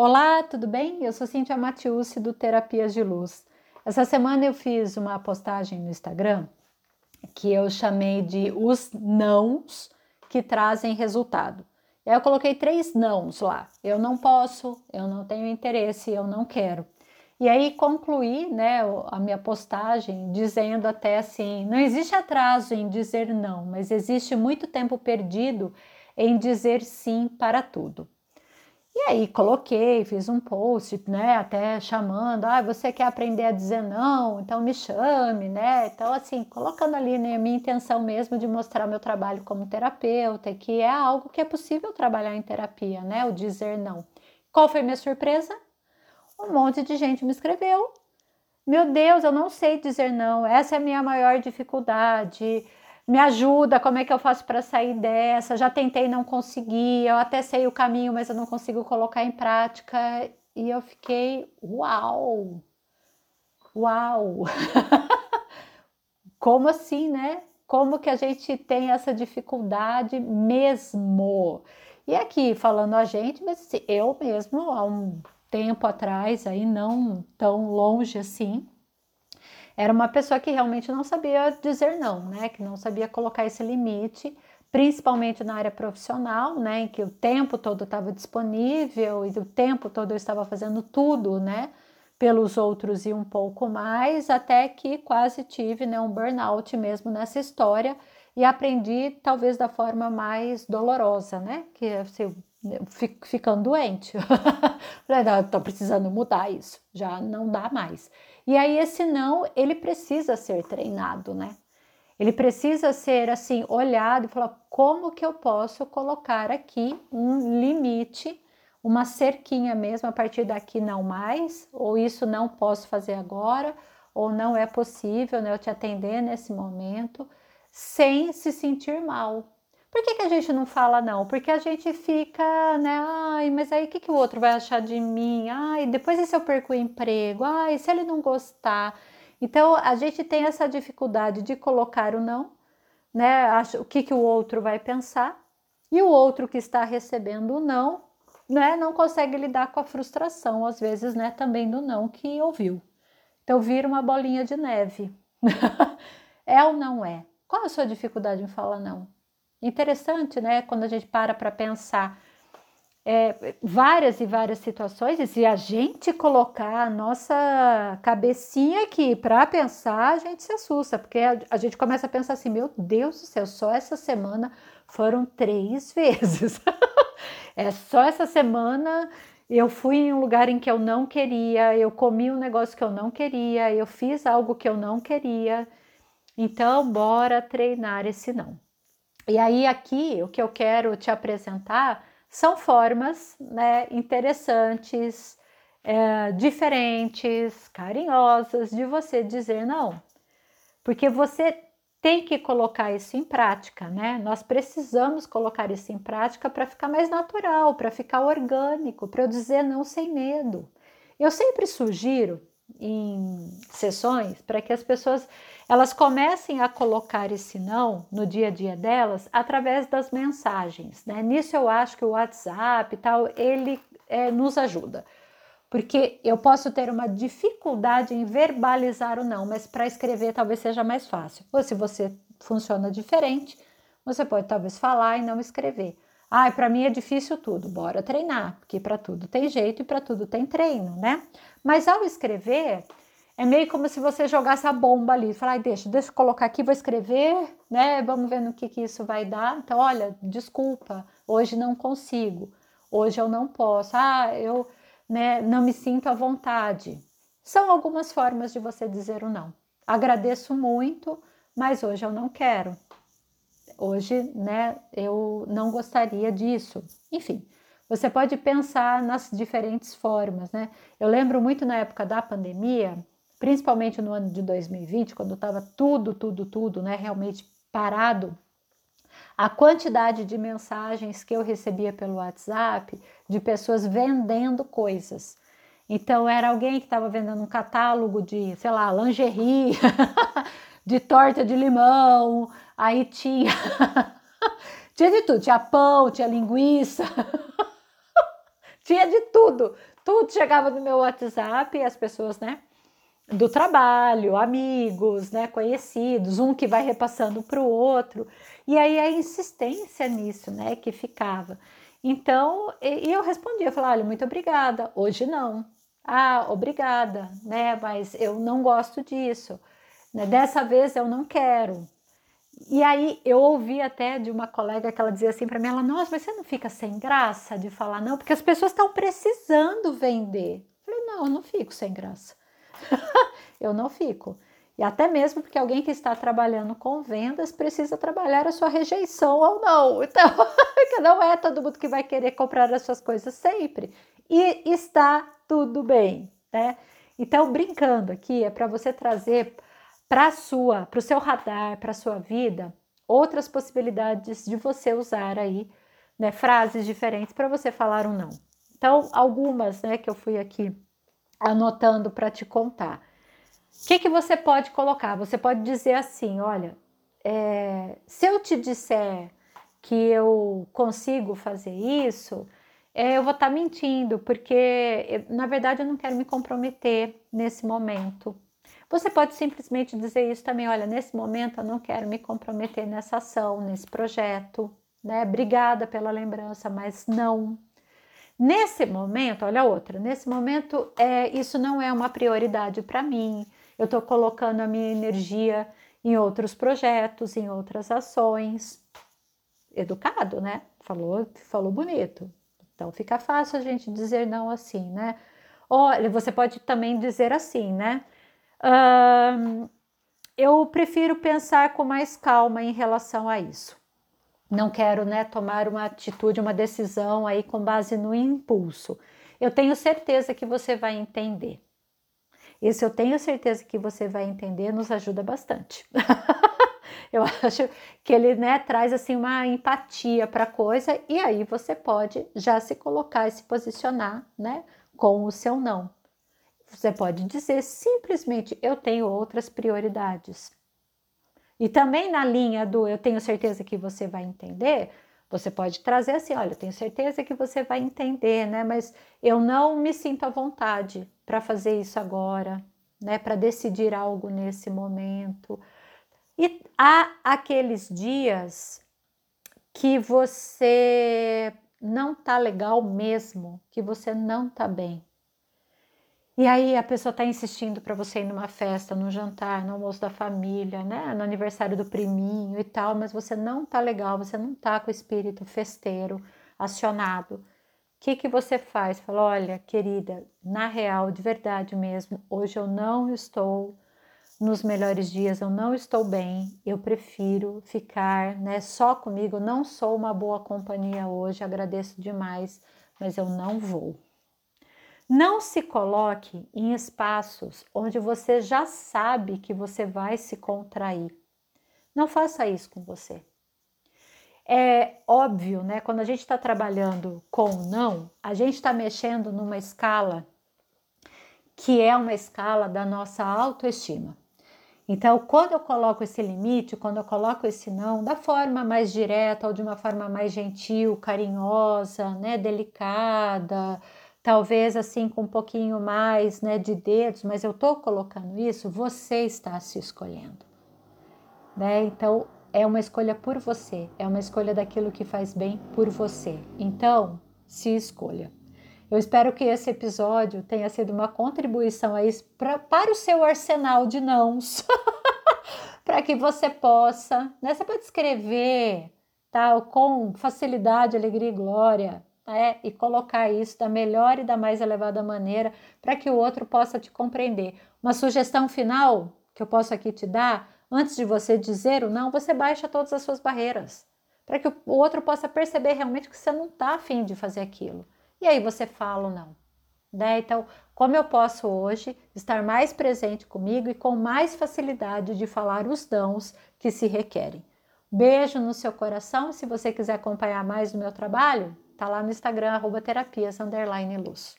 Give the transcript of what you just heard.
Olá, tudo bem? Eu sou Cintia Matiusi do Terapias de Luz. Essa semana eu fiz uma postagem no Instagram que eu chamei de os nãos que trazem resultado. Eu coloquei três nãos lá. Eu não posso, eu não tenho interesse, eu não quero. E aí concluí né, a minha postagem dizendo até assim: não existe atraso em dizer não, mas existe muito tempo perdido em dizer sim para tudo. E aí coloquei, fiz um post, né, até chamando, ah, você quer aprender a dizer não, então me chame, né? Então assim, colocando ali né, a minha intenção mesmo de mostrar meu trabalho como terapeuta, que é algo que é possível trabalhar em terapia, né, o dizer não. Qual foi minha surpresa? Um monte de gente me escreveu. Meu Deus, eu não sei dizer não. Essa é a minha maior dificuldade me ajuda, como é que eu faço para sair dessa? Já tentei, não consegui, eu até sei o caminho, mas eu não consigo colocar em prática. E eu fiquei, uau! Uau! Como assim, né? Como que a gente tem essa dificuldade mesmo? E aqui falando a gente, mas eu mesmo há um tempo atrás, aí não tão longe assim, era uma pessoa que realmente não sabia dizer não, né? Que não sabia colocar esse limite, principalmente na área profissional, né? Em que o tempo todo estava disponível e o tempo todo eu estava fazendo tudo, né? Pelos outros e um pouco mais, até que quase tive né, um burnout mesmo nessa história e aprendi talvez da forma mais dolorosa, né? Que assim, ficando doente. Não, estou precisando mudar isso, já não dá mais. E aí esse não, ele precisa ser treinado, né? Ele precisa ser assim, olhado e falar como que eu posso colocar aqui um limite, uma cerquinha mesmo, a partir daqui não mais, ou isso não posso fazer agora, ou não é possível né, eu te atender nesse momento, sem se sentir mal, por que, que a gente não fala não? Porque a gente fica, né? Ai, mas aí o que, que o outro vai achar de mim? Ai, depois e se eu perco o emprego? Ai, se ele não gostar? Então a gente tem essa dificuldade de colocar o não, né? O que, que o outro vai pensar, e o outro que está recebendo o não, né? Não consegue lidar com a frustração, às vezes, né? Também do não que ouviu. Então vira uma bolinha de neve. é ou não é? Qual a sua dificuldade em falar não? Interessante, né? Quando a gente para para pensar é, várias e várias situações, e se a gente colocar a nossa cabecinha aqui para pensar, a gente se assusta, porque a, a, gente começa a pensar assim: meu Deus do céu, só essa semana foram três vezes. é só essa semana eu fui em um lugar em que eu não queria, eu comi um negócio que eu não queria, eu fiz algo que eu não queria. Então, bora treinar esse não. E aí, aqui, o que eu quero te apresentar são formas né, interessantes, é, diferentes, carinhosas de você dizer não. Porque você tem que colocar isso em prática, né? Nós precisamos colocar isso em prática para ficar mais natural, para ficar orgânico, para eu dizer não sem medo. Eu sempre sugiro em sessões para que as pessoas elas comecem a colocar esse não no dia a dia delas através das mensagens. Né? Nisso eu acho que o WhatsApp e tal, ele é, nos ajuda. Porque eu posso ter uma dificuldade em verbalizar o não, mas para escrever talvez seja mais fácil. Ou se você funciona diferente, você pode talvez falar e não escrever. Ah, para mim é difícil tudo. Bora treinar, porque para tudo tem jeito e para tudo tem treino, né? Mas ao escrever, é meio como se você jogasse a bomba ali, falar, deixa, deixa eu colocar aqui, vou escrever, né? Vamos ver no que, que isso vai dar. Então, olha, desculpa, hoje não consigo, hoje eu não posso, ah, eu né, não me sinto à vontade. São algumas formas de você dizer o não. Agradeço muito, mas hoje eu não quero. Hoje, né, eu não gostaria disso. Enfim, você pode pensar nas diferentes formas, né? Eu lembro muito na época da pandemia, principalmente no ano de 2020, quando estava tudo, tudo, tudo, né, realmente parado, a quantidade de mensagens que eu recebia pelo WhatsApp de pessoas vendendo coisas. Então era alguém que estava vendendo um catálogo de, sei lá, lingerie, de torta de limão, aí tinha tinha de tudo, tinha pão, tinha linguiça, tinha de tudo. Tudo chegava no meu WhatsApp e as pessoas, né? Do trabalho, amigos, né? Conhecidos, um que vai repassando para o outro. E aí a insistência nisso, né? Que ficava. Então, e eu respondi, eu falei, olha, muito obrigada, hoje não. Ah, obrigada, né? Mas eu não gosto disso. Né? Dessa vez eu não quero. E aí eu ouvi até de uma colega que ela dizia assim para mim, ela, nossa, mas você não fica sem graça de falar não, porque as pessoas estão precisando vender. Eu falei, não, eu não fico sem graça. eu não fico. E até mesmo porque alguém que está trabalhando com vendas precisa trabalhar a sua rejeição ou não. Então, não é todo mundo que vai querer comprar as suas coisas sempre. E está tudo bem, né? Então, brincando aqui, é para você trazer para sua, para o seu radar, para a sua vida, outras possibilidades de você usar aí, né, frases diferentes para você falar um não. Então, algumas, né, que eu fui aqui anotando para te contar. O que, que você pode colocar? Você pode dizer assim: olha, é, se eu te disser que eu consigo fazer isso, é, eu vou estar tá mentindo, porque na verdade eu não quero me comprometer nesse momento. Você pode simplesmente dizer isso também: olha, nesse momento eu não quero me comprometer nessa ação, nesse projeto, né? Obrigada pela lembrança, mas não. Nesse momento, olha outra, nesse momento é, isso não é uma prioridade para mim. Eu estou colocando a minha energia em outros projetos, em outras ações. Educado, né? Falou, falou bonito. Então fica fácil a gente dizer não assim, né? Olha, você pode também dizer assim, né? eu prefiro pensar com mais calma em relação a isso. Não quero né, tomar uma atitude, uma decisão aí com base no impulso. Eu tenho certeza que você vai entender. Esse eu tenho certeza que você vai entender nos ajuda bastante. eu acho que ele né, traz assim uma empatia para a coisa e aí você pode já se colocar e se posicionar né, com o seu não. Você pode dizer simplesmente: eu tenho outras prioridades. E também na linha do eu tenho certeza que você vai entender, você pode trazer assim: olha, eu tenho certeza que você vai entender, né? Mas eu não me sinto à vontade para fazer isso agora, né? Para decidir algo nesse momento. E há aqueles dias que você não tá legal mesmo, que você não tá bem. E aí a pessoa está insistindo para você ir numa festa, num jantar, no almoço da família, né? no aniversário do priminho e tal, mas você não tá legal, você não tá com o espírito festeiro acionado. O que, que você faz? Fala, olha, querida, na real, de verdade mesmo, hoje eu não estou nos melhores dias, eu não estou bem, eu prefiro ficar né, só comigo, eu não sou uma boa companhia hoje, agradeço demais, mas eu não vou. Não se coloque em espaços onde você já sabe que você vai se contrair. Não faça isso com você. É óbvio, né? Quando a gente está trabalhando com não, a gente está mexendo numa escala que é uma escala da nossa autoestima. Então, quando eu coloco esse limite, quando eu coloco esse não, da forma mais direta ou de uma forma mais gentil, carinhosa, né, delicada, talvez assim com um pouquinho mais né, de dedos, mas eu estou colocando isso, você está se escolhendo. Né? Então, é uma escolha por você, é uma escolha daquilo que faz bem por você. Então, se escolha. Eu espero que esse episódio tenha sido uma contribuição aí pra, para o seu arsenal de nãos, para que você possa, né? Você pode escrever tal, com facilidade, alegria e glória, é, e colocar isso da melhor e da mais elevada maneira para que o outro possa te compreender. Uma sugestão final que eu posso aqui te dar, antes de você dizer o não, você baixa todas as suas barreiras, para que o outro possa perceber realmente que você não está afim de fazer aquilo. E aí você fala o não. Né? Então, como eu posso hoje estar mais presente comigo e com mais facilidade de falar os nãos que se requerem. Beijo no seu coração. Se você quiser acompanhar mais do meu trabalho, Tá lá no Instagram, arroba terapias, underline luz.